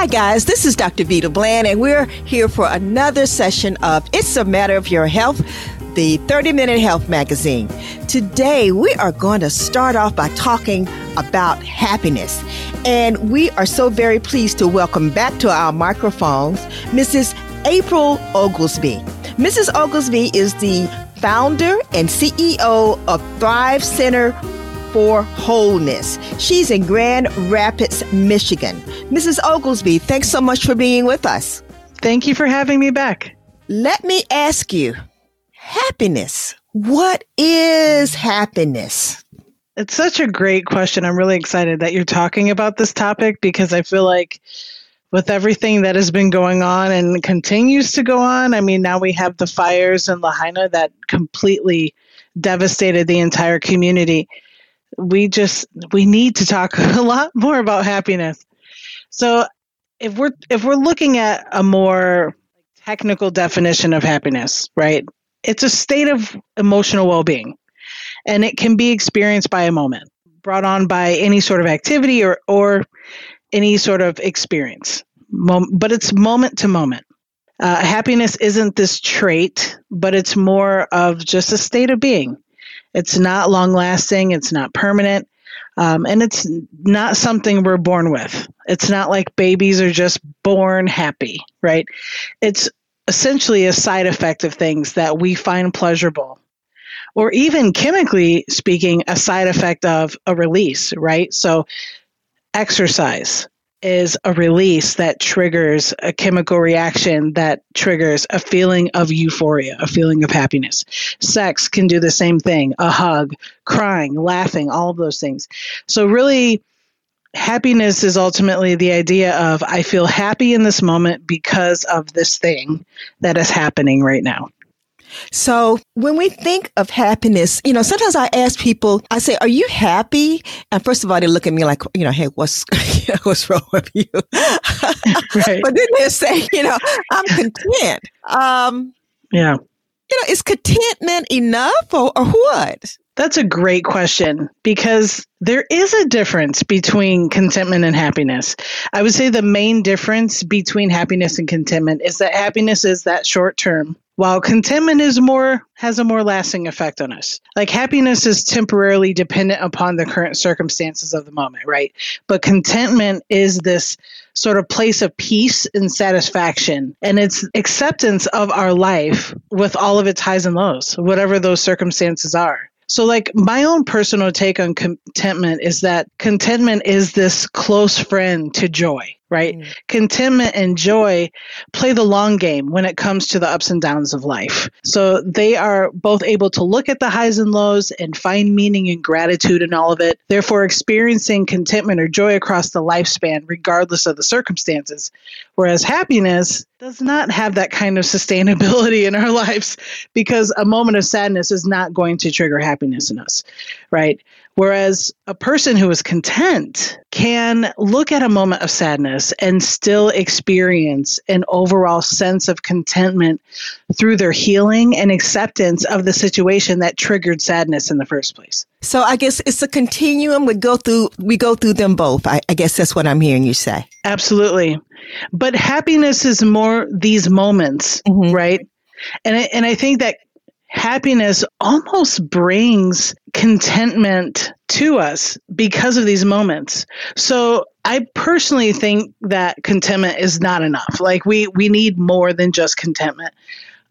Hi, guys. This is Dr. Veita Bland, and we're here for another session of It's a Matter of Your Health, the 30 Minute Health Magazine. Today, we are going to start off by talking about happiness. And we are so very pleased to welcome back to our microphones Mrs. April Oglesby. Mrs. Oglesby is the founder and CEO of Thrive Center for Wholeness. She's in Grand Rapids, Michigan. Mrs. Oglesby, thanks so much for being with us. Thank you for having me back. Let me ask you happiness. What is happiness? It's such a great question. I'm really excited that you're talking about this topic because I feel like with everything that has been going on and continues to go on, I mean, now we have the fires in Lahaina that completely devastated the entire community we just we need to talk a lot more about happiness. So if we're if we're looking at a more technical definition of happiness, right? It's a state of emotional well-being and it can be experienced by a moment, brought on by any sort of activity or or any sort of experience. But it's moment to moment. Uh, happiness isn't this trait, but it's more of just a state of being. It's not long lasting, it's not permanent, um, and it's not something we're born with. It's not like babies are just born happy, right? It's essentially a side effect of things that we find pleasurable. Or even chemically speaking, a side effect of a release, right? So, exercise, is a release that triggers a chemical reaction that triggers a feeling of euphoria, a feeling of happiness. Sex can do the same thing a hug, crying, laughing, all of those things. So, really, happiness is ultimately the idea of I feel happy in this moment because of this thing that is happening right now. So when we think of happiness, you know, sometimes I ask people, I say, are you happy? And first of all, they look at me like, you know, hey, what's, what's wrong with you? right. But then they say, you know, I'm content. Um, yeah. You know, is contentment enough or, or what? That's a great question because there is a difference between contentment and happiness. I would say the main difference between happiness and contentment is that happiness is that short term while contentment is more has a more lasting effect on us. Like happiness is temporarily dependent upon the current circumstances of the moment right? But contentment is this sort of place of peace and satisfaction and it's acceptance of our life with all of its highs and lows whatever those circumstances are. So, like, my own personal take on contentment is that contentment is this close friend to joy right? Mm. Contentment and joy play the long game when it comes to the ups and downs of life. So they are both able to look at the highs and lows and find meaning and gratitude in all of it, therefore experiencing contentment or joy across the lifespan, regardless of the circumstances. Whereas happiness does not have that kind of sustainability in our lives because a moment of sadness is not going to trigger happiness in us, right? Whereas a person who is content can look at a moment of sadness and still experience an overall sense of contentment through their healing and acceptance of the situation that triggered sadness in the first place. So I guess it's a continuum. We go through we go through them both. I, I guess that's what I'm hearing you say. Absolutely. But happiness is more these moments, mm-hmm. right? And I, and I think that happiness almost brings contentment to us because of these moments. So I personally think that contentment is not enough. Like we we need more than just contentment.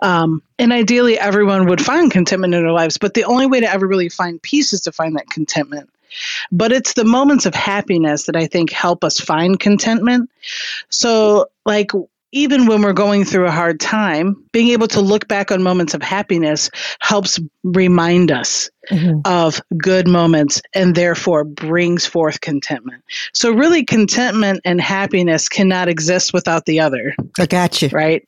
Um, and ideally, everyone would find contentment in their lives, but the only way to ever really find peace is to find that contentment. But it's the moments of happiness that I think help us find contentment. So, like, even when we're going through a hard time, being able to look back on moments of happiness helps remind us mm-hmm. of good moments and therefore brings forth contentment. So, really, contentment and happiness cannot exist without the other. I got you. Right?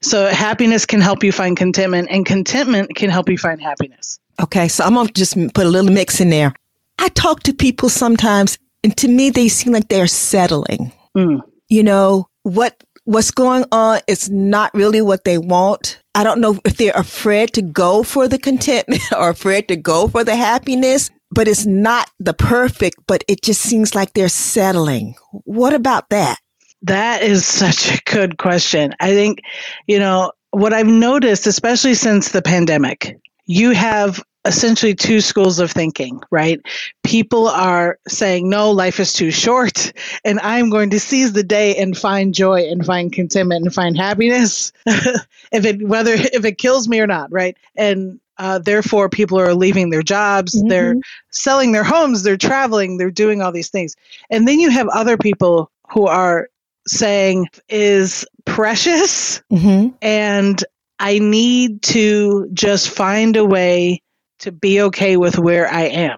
So, happiness can help you find contentment, and contentment can help you find happiness. Okay, so I'm going to just put a little mix in there. I talk to people sometimes, and to me, they seem like they're settling. Mm. You know, what what's going on is not really what they want. I don't know if they're afraid to go for the contentment or afraid to go for the happiness, but it's not the perfect, but it just seems like they're settling. What about that? That is such a good question. I think, you know, what I've noticed, especially since the pandemic, you have essentially two schools of thinking, right? People are saying, no, life is too short, and I'm going to seize the day and find joy and find contentment and find happiness, if it whether if it kills me or not, right? And uh, therefore, people are leaving their jobs, mm-hmm. they're selling their homes, they're traveling, they're doing all these things. And then you have other people who are saying is precious mm-hmm. and I need to just find a way to be okay with where I am.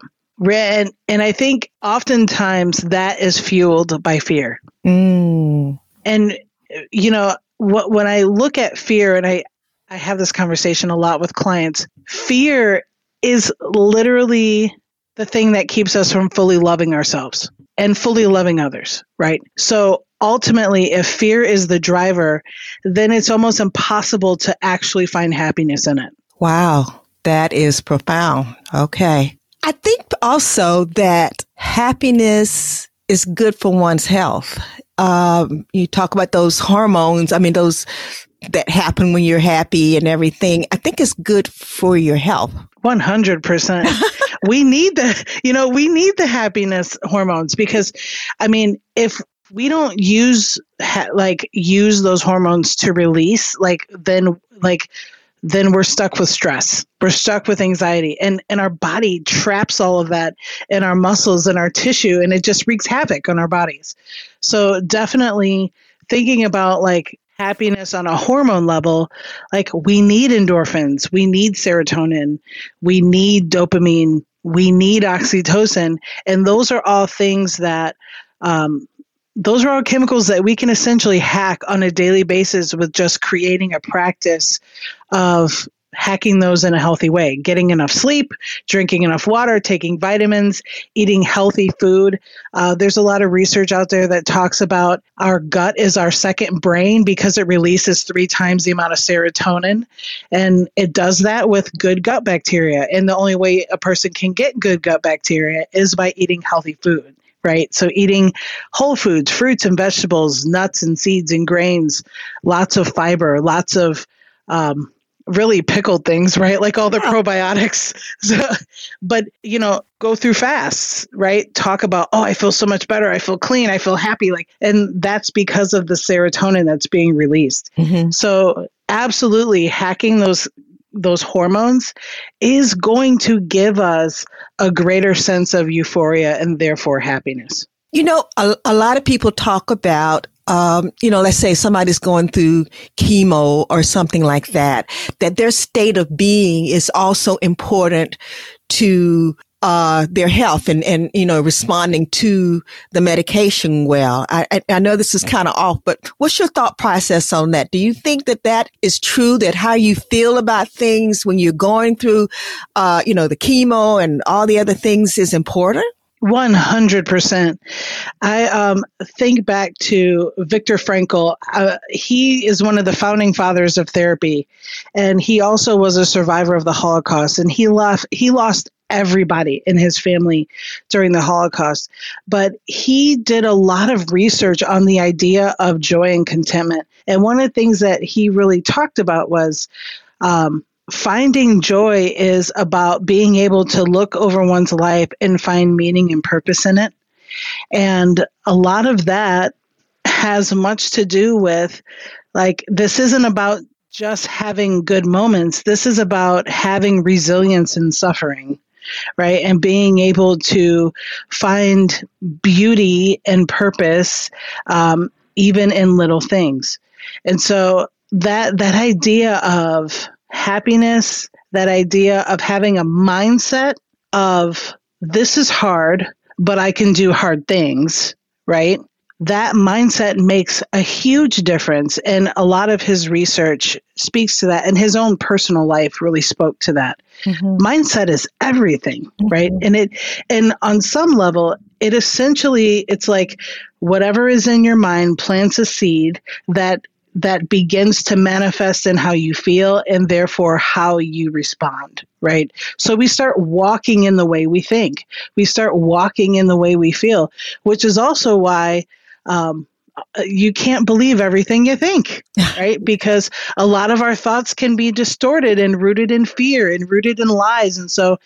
And, and I think oftentimes that is fueled by fear. Mm. And, you know, what, when I look at fear, and I, I have this conversation a lot with clients, fear is literally the thing that keeps us from fully loving ourselves and fully loving others, right? So ultimately, if fear is the driver, then it's almost impossible to actually find happiness in it. Wow. That is profound. Okay. I think also that happiness is good for one's health. Um, you talk about those hormones. I mean, those that happen when you're happy and everything. I think it's good for your health. 100%. we need the, you know, we need the happiness hormones because, I mean, if we don't use, ha- like, use those hormones to release, like, then, like, then we're stuck with stress. We're stuck with anxiety and, and our body traps all of that in our muscles and our tissue and it just wreaks havoc on our bodies. So definitely thinking about like happiness on a hormone level, like we need endorphins, we need serotonin, we need dopamine, we need oxytocin. And those are all things that um, those are all chemicals that we can essentially hack on a daily basis with just creating a practice of hacking those in a healthy way getting enough sleep drinking enough water taking vitamins eating healthy food. Uh, there's a lot of research out there that talks about our gut is our second brain because it releases three times the amount of serotonin and it does that with good gut bacteria. And the only way a person can get good gut bacteria is by eating healthy food right? So eating whole foods, fruits and vegetables, nuts and seeds and grains, lots of fiber, lots of um, really pickled things, right? Like all the yeah. probiotics. So, but, you know, go through fasts, right? Talk about, oh, I feel so much better. I feel clean. I feel happy. Like, and that's because of the serotonin that's being released. Mm-hmm. So, absolutely hacking those those hormones is going to give us a greater sense of euphoria and therefore happiness. You know, a, a lot of people talk about um, you know, let's say somebody's going through chemo or something like that, that their state of being is also important to uh, their health and, and, you know, responding to the medication well. I, I, know this is kind of off, but what's your thought process on that? Do you think that that is true, that how you feel about things when you're going through, uh, you know, the chemo and all the other things is important? 100%. I um, think back to Viktor Frankl. Uh, he is one of the founding fathers of therapy, and he also was a survivor of the Holocaust. And he lost, he lost everybody in his family during the Holocaust. But he did a lot of research on the idea of joy and contentment. And one of the things that he really talked about was um, finding joy is about being able to look over one's life and find meaning and purpose in it. And a lot of that has much to do with like, this isn't about just having good moments. This is about having resilience in suffering right? And being able to find beauty and purpose um, even in little things. And so that that idea of happiness, that idea of having a mindset of this is hard, but I can do hard things, right? That mindset makes a huge difference. And a lot of his research speaks to that, and his own personal life really spoke to that. Mm-hmm. Mindset is everything, mm-hmm. right? And it, and on some level, it essentially, it's like whatever is in your mind plants a seed that that begins to manifest in how you feel and therefore how you respond, right? So we start walking in the way we think. We start walking in the way we feel, which is also why um, uh, you can't believe everything you think, right? because a lot of our thoughts can be distorted and rooted in fear and rooted in lies. And so,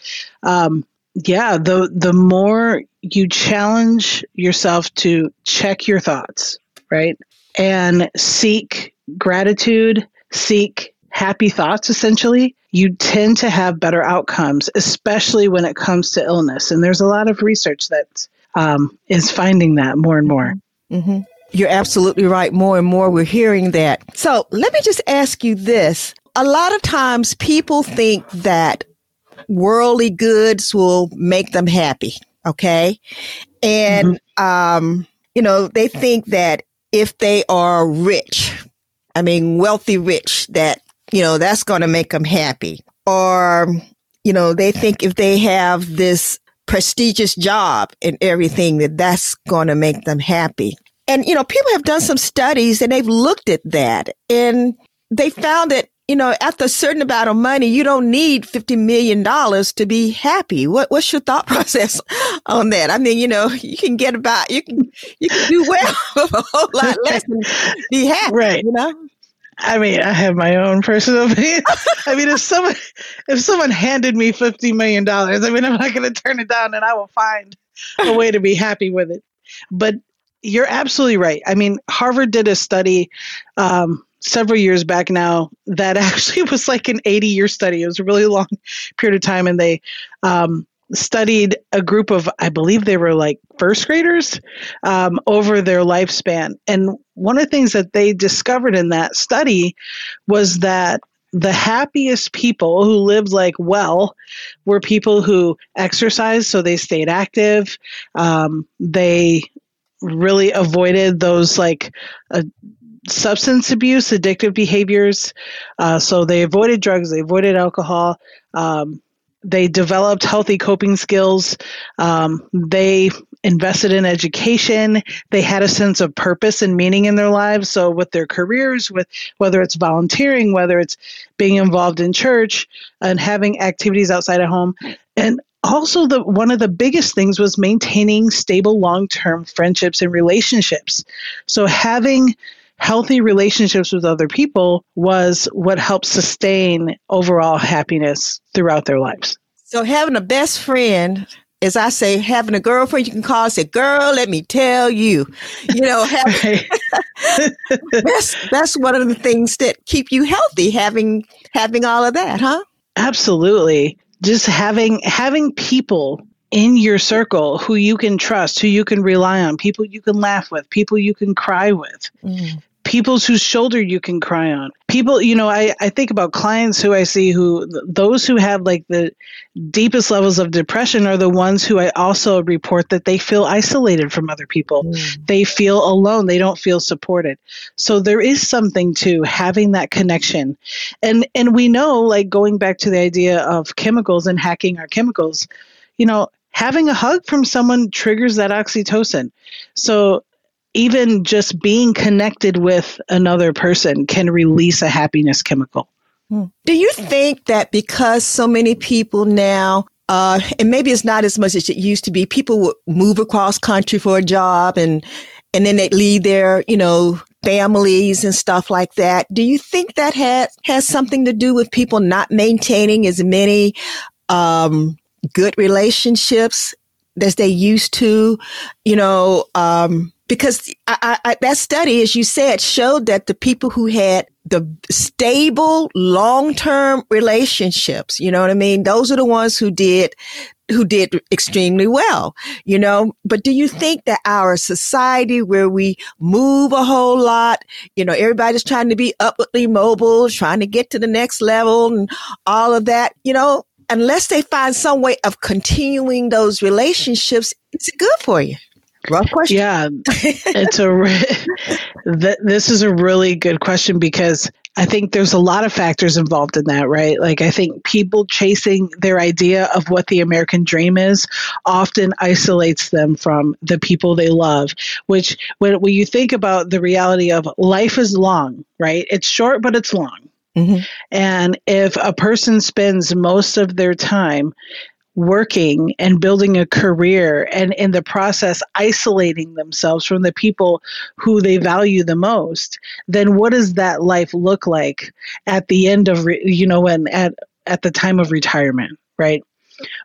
um, yeah, the the more you challenge yourself to check your thoughts, right, and seek gratitude, seek happy thoughts, essentially, you tend to have better outcomes, especially when it comes to illness. And there's a lot of research that um, is finding that more and more. Mm-hmm. You're absolutely right. More and more we're hearing that. So let me just ask you this. A lot of times people think that worldly goods will make them happy. Okay. And, mm-hmm. um, you know, they think that if they are rich, I mean, wealthy rich, that, you know, that's going to make them happy. Or, you know, they think if they have this prestigious job and everything, that that's going to make them happy. And, you know, people have done some studies and they've looked at that and they found that, you know, after a certain amount of money, you don't need $50 million to be happy. What, what's your thought process on that? I mean, you know, you can get about, you can, you can do well with a whole lot less and be happy, right. you know? I mean, I have my own personal opinion. I mean, if someone if someone handed me fifty million dollars, I mean, I'm not going to turn it down, and I will find a way to be happy with it. But you're absolutely right. I mean, Harvard did a study um, several years back now that actually was like an 80 year study. It was a really long period of time, and they um, studied a group of, I believe they were like first graders um, over their lifespan. And one of the things that they discovered in that study was that the happiest people who lived like well were people who exercised, so they stayed active. Um, they really avoided those like uh, substance abuse, addictive behaviors. Uh, so they avoided drugs, they avoided alcohol. Um, they developed healthy coping skills. Um, they invested in education. They had a sense of purpose and meaning in their lives. So with their careers, with whether it's volunteering, whether it's being involved in church and having activities outside of home. And also the one of the biggest things was maintaining stable long-term friendships and relationships. So having healthy relationships with other people was what helped sustain overall happiness throughout their lives. So having a best friend, as I say, having a girlfriend you can call and say, girl, let me tell you, you know, having, that's, that's one of the things that keep you healthy, having, having all of that, huh? Absolutely. Just having, having people in your circle who you can trust, who you can rely on, people you can laugh with, people you can cry with. Mm people's whose shoulder you can cry on. People you know i, I think about clients who i see who those who have like the deepest levels of depression are the ones who i also report that they feel isolated from other people. Mm. they feel alone. They don't feel supported. So there is something to having that connection. And and we know like going back to the idea of chemicals and hacking our chemicals you know having a hug from someone triggers that oxytocin. So even just being connected with another person can release a happiness chemical. Hmm. Do you think that because so many people now, uh, and maybe it's not as much as it used to be, people would move across country for a job and and then they'd leave their, you know, families and stuff like that. Do you think that has has something to do with people not maintaining as many um, good relationships as they used to? You know, um, because I, I, that study, as you said, showed that the people who had the stable long-term relationships, you know what I mean? Those are the ones who did, who did extremely well, you know? But do you think that our society where we move a whole lot, you know, everybody's trying to be upwardly mobile, trying to get to the next level and all of that, you know, unless they find some way of continuing those relationships, it's good for you. Rough question. Yeah, it's a. Th- this is a really good question because I think there's a lot of factors involved in that, right? Like I think people chasing their idea of what the American dream is often isolates them from the people they love. Which, when when you think about the reality of life is long, right? It's short, but it's long. Mm-hmm. And if a person spends most of their time working and building a career and in the process isolating themselves from the people who they value the most then what does that life look like at the end of re- you know when at at the time of retirement right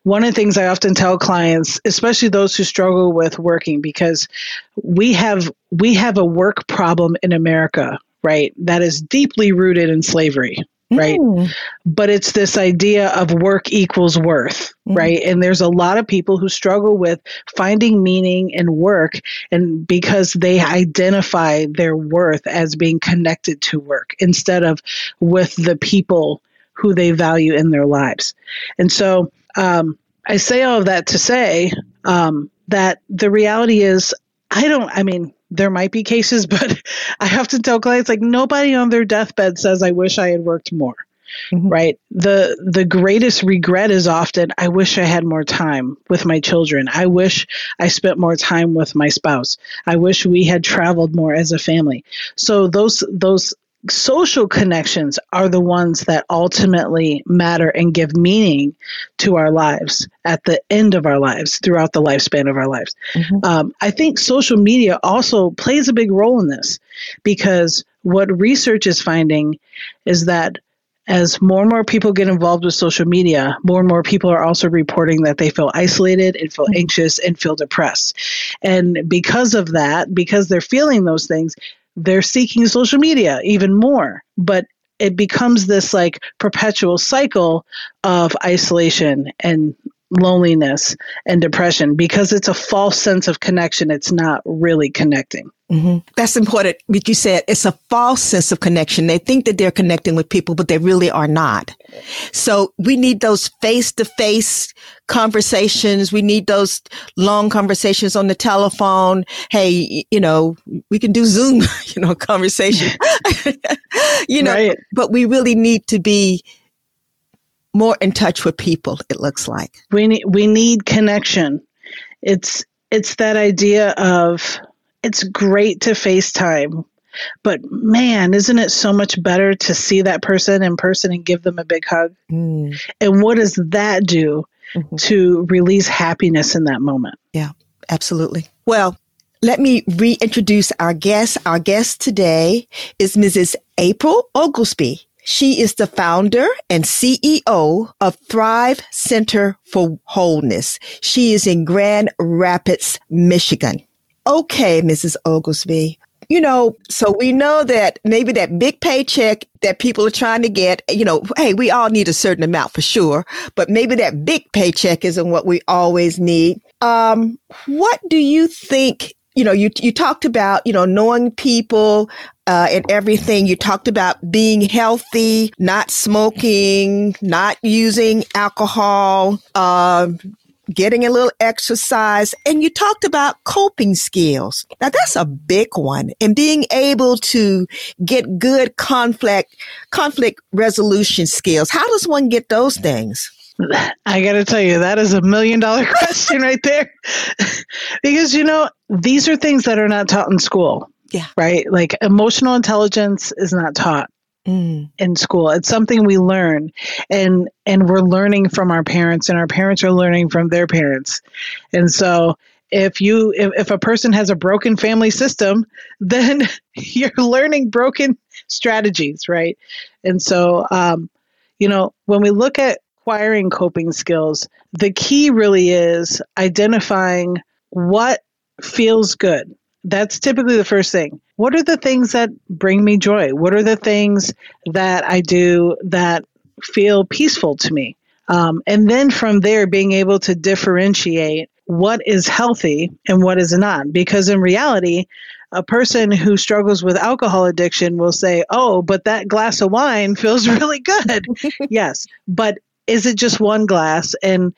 one of the things I often tell clients, especially those who struggle with working, because we have we have a work problem in America, right? That is deeply rooted in slavery right? Mm. But it's this idea of work equals worth, mm. right? And there's a lot of people who struggle with finding meaning in work and because they identify their worth as being connected to work instead of with the people who they value in their lives. And so um, I say all of that to say um, that the reality is, I don't, I mean, there might be cases, but I have to tell clients like nobody on their deathbed says, I wish I had worked more. Mm-hmm. Right. The the greatest regret is often I wish I had more time with my children. I wish I spent more time with my spouse. I wish we had traveled more as a family. So those those social connections are the ones that ultimately matter and give meaning to our lives at the end of our lives throughout the lifespan of our lives mm-hmm. um, i think social media also plays a big role in this because what research is finding is that as more and more people get involved with social media, more and more people are also reporting that they feel isolated and feel mm-hmm. anxious and feel depressed. And because of that, because they're feeling those things, they're seeking social media even more. But it becomes this like perpetual cycle of isolation and loneliness and depression because it's a false sense of connection. It's not really connecting. Mm-hmm. That's important. What you said, it's a false sense of connection. They think that they're connecting with people, but they really are not. So we need those face to face conversations. We need those long conversations on the telephone. Hey, you know, we can do Zoom, you know, conversation, you know, right. but we really need to be more in touch with people. It looks like we need, we need connection. It's, it's that idea of, it's great to FaceTime, but man, isn't it so much better to see that person in person and give them a big hug? Mm. And what does that do mm-hmm. to release happiness in that moment? Yeah, absolutely. Well, let me reintroduce our guest. Our guest today is Mrs. April Oglesby. She is the founder and CEO of Thrive Center for Wholeness. She is in Grand Rapids, Michigan. Okay, Mrs. Oglesby. You know, so we know that maybe that big paycheck that people are trying to get, you know, hey, we all need a certain amount for sure, but maybe that big paycheck isn't what we always need. Um, what do you think? You know, you, you talked about, you know, knowing people, uh, and everything. You talked about being healthy, not smoking, not using alcohol, uh, getting a little exercise, and you talked about coping skills. Now that's a big one and being able to get good conflict, conflict resolution skills. How does one get those things? I got to tell you, that is a million dollar question right there. because, you know, these are things that are not taught in school. Yeah. Right? Like emotional intelligence is not taught mm. in school. It's something we learn and and we're learning from our parents and our parents are learning from their parents. And so if you if, if a person has a broken family system, then you're learning broken strategies, right? And so um, you know, when we look at acquiring coping skills, the key really is identifying what feels good that's typically the first thing. What are the things that bring me joy? What are the things that I do that feel peaceful to me? Um, and then from there, being able to differentiate what is healthy and what is not. Because in reality, a person who struggles with alcohol addiction will say, Oh, but that glass of wine feels really good. yes. But is it just one glass? And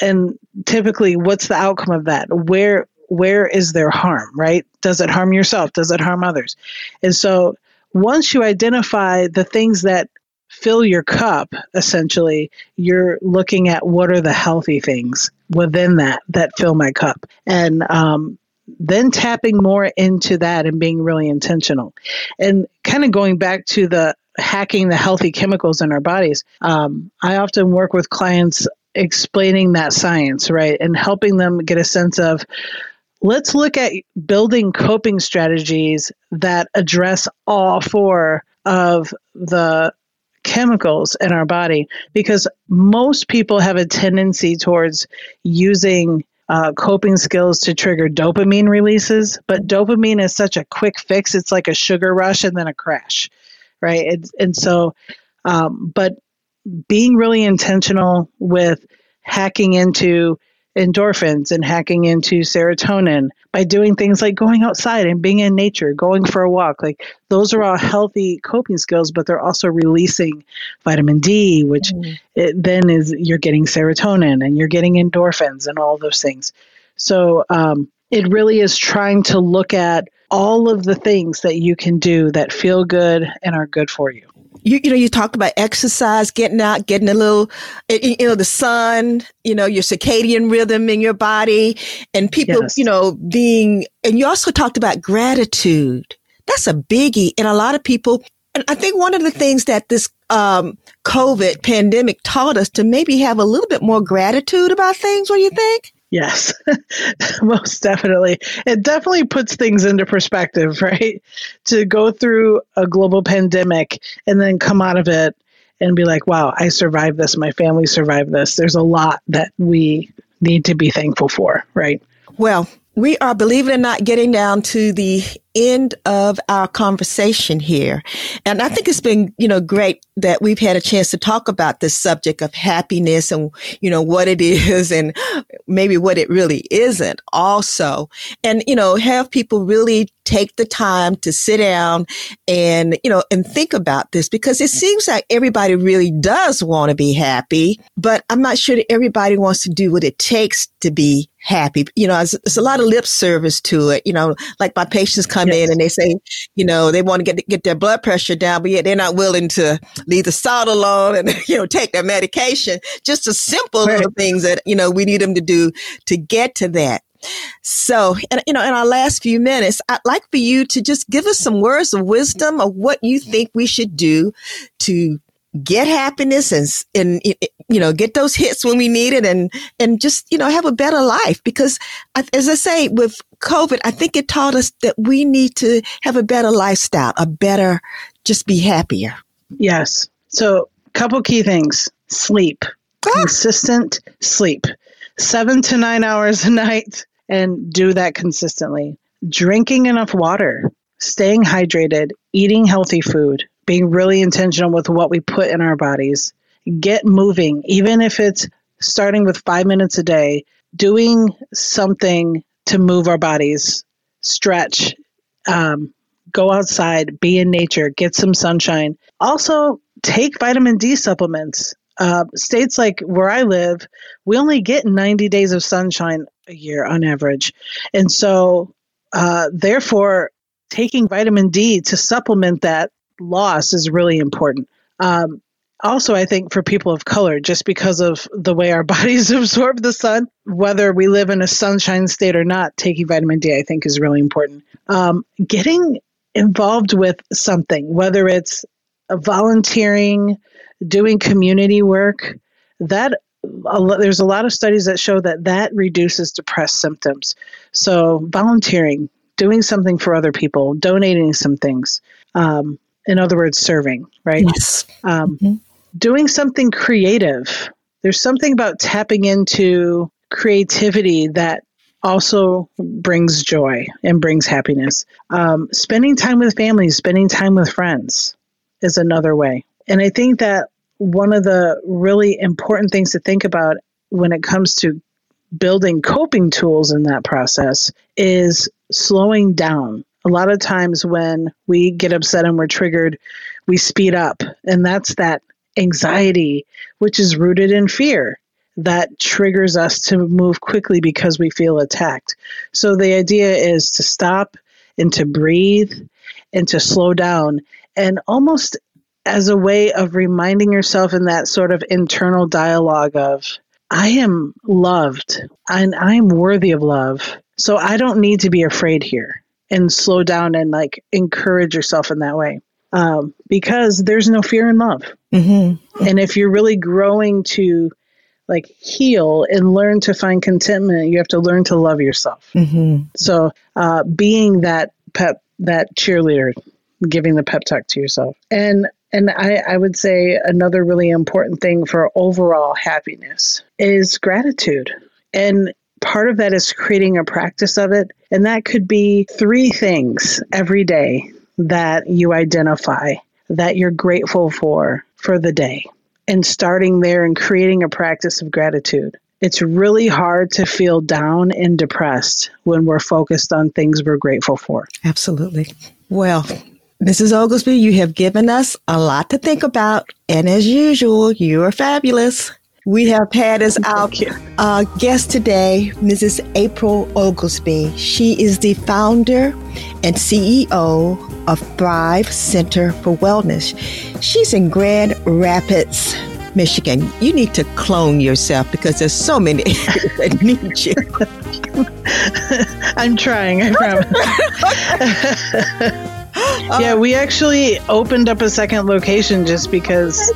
and typically what's the outcome of that? Where where is there harm, right? Does it harm yourself? Does it harm others? And so once you identify the things that fill your cup, essentially, you're looking at what are the healthy things within that that fill my cup. And um, then tapping more into that and being really intentional. And kind of going back to the hacking the healthy chemicals in our bodies. Um, I often work with clients explaining that science, right? And helping them get a sense of let's look at building coping strategies that address all four of the chemicals in our body because most people have a tendency towards using uh, coping skills to trigger dopamine releases but dopamine is such a quick fix it's like a sugar rush and then a crash right it's, and so um, but being really intentional with hacking into endorphins and hacking into serotonin by doing things like going outside and being in nature, going for a walk. Like those are all healthy coping skills, but they're also releasing vitamin D, which mm. then is you're getting serotonin and you're getting endorphins and all those things. So um, it really is trying to look at all of the things that you can do that feel good and are good for you you, you know, you talked about exercise, getting out, getting a little, you know, the sun, you know, your circadian rhythm in your body and people, yes. you know, being, and you also talked about gratitude. That's a biggie. And a lot of people, and I think one of the things that this, um, COVID pandemic taught us to maybe have a little bit more gratitude about things. What do you think? Yes, most definitely. It definitely puts things into perspective, right? To go through a global pandemic and then come out of it and be like, wow, I survived this. My family survived this. There's a lot that we need to be thankful for, right? Well, we are, believe it or not, getting down to the end of our conversation here. And I think it's been, you know, great that we've had a chance to talk about this subject of happiness and, you know, what it is and maybe what it really isn't also. And, you know, have people really take the time to sit down and, you know, and think about this because it seems like everybody really does want to be happy, but I'm not sure that everybody wants to do what it takes to be happy. You know, there's, a lot of lip service to it. You know, like my patients come yes. in and they say, you know, they want to get get their blood pressure down, but yet they're not willing to leave the salt alone and you know take their medication. Just the simple right. little things that you know we need them to do to get to that. So, and, you know, in our last few minutes, I'd like for you to just give us some words of wisdom of what you think we should do to get happiness and, and, you know, get those hits when we need it and, and just, you know, have a better life. Because as I say, with COVID, I think it taught us that we need to have a better lifestyle, a better, just be happier. Yes. So couple key things, sleep, ah. consistent sleep, seven to nine hours a night and do that consistently. Drinking enough water, staying hydrated, eating healthy food, being really intentional with what we put in our bodies. Get moving, even if it's starting with five minutes a day, doing something to move our bodies, stretch, um, go outside, be in nature, get some sunshine. Also, take vitamin D supplements. Uh, states like where I live, we only get 90 days of sunshine a year on average. And so, uh, therefore, taking vitamin D to supplement that loss is really important. Um, also, I think for people of color, just because of the way our bodies absorb the sun, whether we live in a sunshine state or not, taking vitamin D, I think, is really important. Um, getting involved with something, whether it's volunteering, doing community work, that there's a lot of studies that show that that reduces depressed symptoms. So, volunteering, doing something for other people, donating some things. Um, in other words, serving, right? Yes. Um, mm-hmm. Doing something creative. There's something about tapping into creativity that also brings joy and brings happiness. Um, spending time with families, spending time with friends is another way. And I think that one of the really important things to think about when it comes to building coping tools in that process is slowing down a lot of times when we get upset and we're triggered, we speed up. And that's that anxiety, which is rooted in fear that triggers us to move quickly because we feel attacked. So the idea is to stop and to breathe and to slow down and almost as a way of reminding yourself in that sort of internal dialogue of I am loved and I'm worthy of love. So I don't need to be afraid here and slow down and like encourage yourself in that way um, because there's no fear in love. Mm-hmm. And if you're really growing to like heal and learn to find contentment, you have to learn to love yourself. Mm-hmm. So, uh, being that pep, that cheerleader, giving the pep talk to yourself, and and I, I would say another really important thing for overall happiness is gratitude. And part of that is creating a practice of it. And that could be three things every day that you identify that you're grateful for for the day and starting there and creating a practice of gratitude. It's really hard to feel down and depressed when we're focused on things we're grateful for. Absolutely. Well, Mrs. Oglesby, you have given us a lot to think about. And as usual, you are fabulous. We have had as our uh, guest today, Mrs. April Oglesby. She is the founder and CEO of Thrive Center for Wellness. She's in Grand Rapids, Michigan. You need to clone yourself because there's so many that need you. I'm trying, I promise. yeah, we actually opened up a second location just because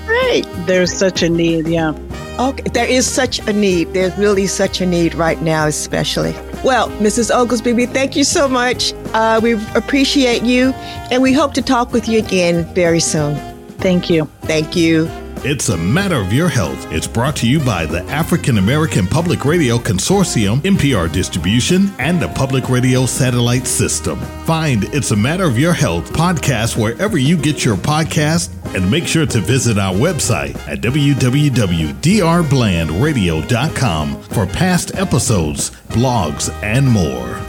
there's such a need. Yeah. Okay, there is such a need. There's really such a need right now, especially. Well, Mrs. Oglesby, we thank you so much. Uh, we appreciate you, and we hope to talk with you again very soon. Thank you. Thank you. It's a matter of your health. It's brought to you by the African American Public Radio Consortium, NPR Distribution, and the Public Radio Satellite System. Find It's a Matter of Your Health podcast wherever you get your podcast and make sure to visit our website at www.drblandradio.com for past episodes, blogs, and more.